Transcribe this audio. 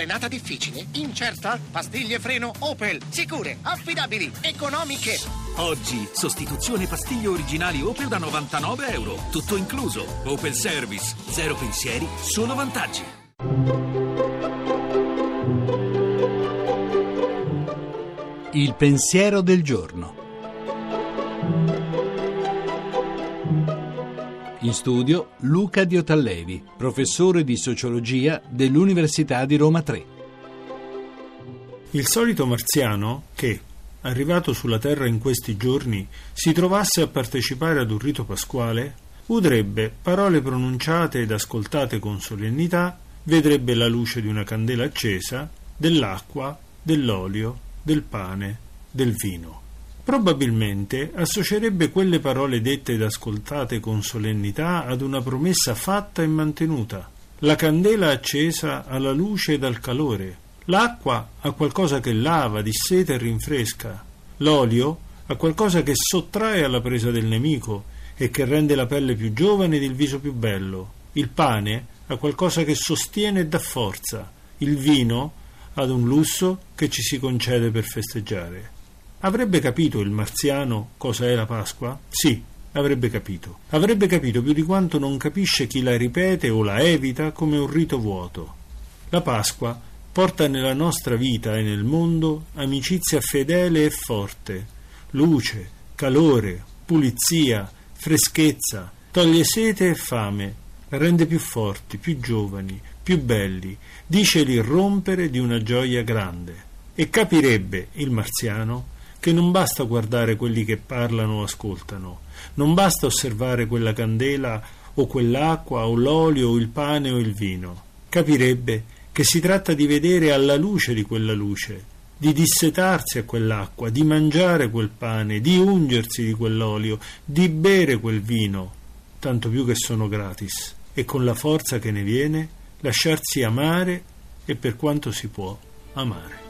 Frenata difficile? Incerta? Pastiglie freno Opel. Sicure, affidabili, economiche. Oggi, sostituzione pastiglie originali Opel da 99 euro. Tutto incluso. Opel Service. Zero pensieri, solo vantaggi. Il pensiero del giorno. In studio Luca Diotallevi, professore di sociologia dell'Università di Roma 3. Il solito marziano che, arrivato sulla Terra in questi giorni, si trovasse a partecipare ad un rito pasquale, udrebbe parole pronunciate ed ascoltate con solennità, vedrebbe la luce di una candela accesa, dell'acqua, dell'olio, del pane, del vino. Probabilmente associerebbe quelle parole dette ed ascoltate con solennità ad una promessa fatta e mantenuta. La candela accesa alla luce ed al calore, l'acqua a qualcosa che lava, disseta e rinfresca, l'olio a qualcosa che sottrae alla presa del nemico e che rende la pelle più giovane ed il viso più bello, il pane a qualcosa che sostiene e dà forza, il vino ad un lusso che ci si concede per festeggiare. Avrebbe capito il marziano cosa è la Pasqua? Sì, avrebbe capito. Avrebbe capito più di quanto non capisce chi la ripete o la evita come un rito vuoto. La Pasqua porta nella nostra vita e nel mondo amicizia fedele e forte, luce, calore, pulizia, freschezza, toglie sete e fame, rende più forti, più giovani, più belli, dice l'irrompere di una gioia grande. E capirebbe il marziano che non basta guardare quelli che parlano o ascoltano, non basta osservare quella candela o quell'acqua o l'olio o il pane o il vino. Capirebbe che si tratta di vedere alla luce di quella luce, di dissetarsi a quell'acqua, di mangiare quel pane, di ungersi di quell'olio, di bere quel vino, tanto più che sono gratis, e con la forza che ne viene lasciarsi amare e per quanto si può amare.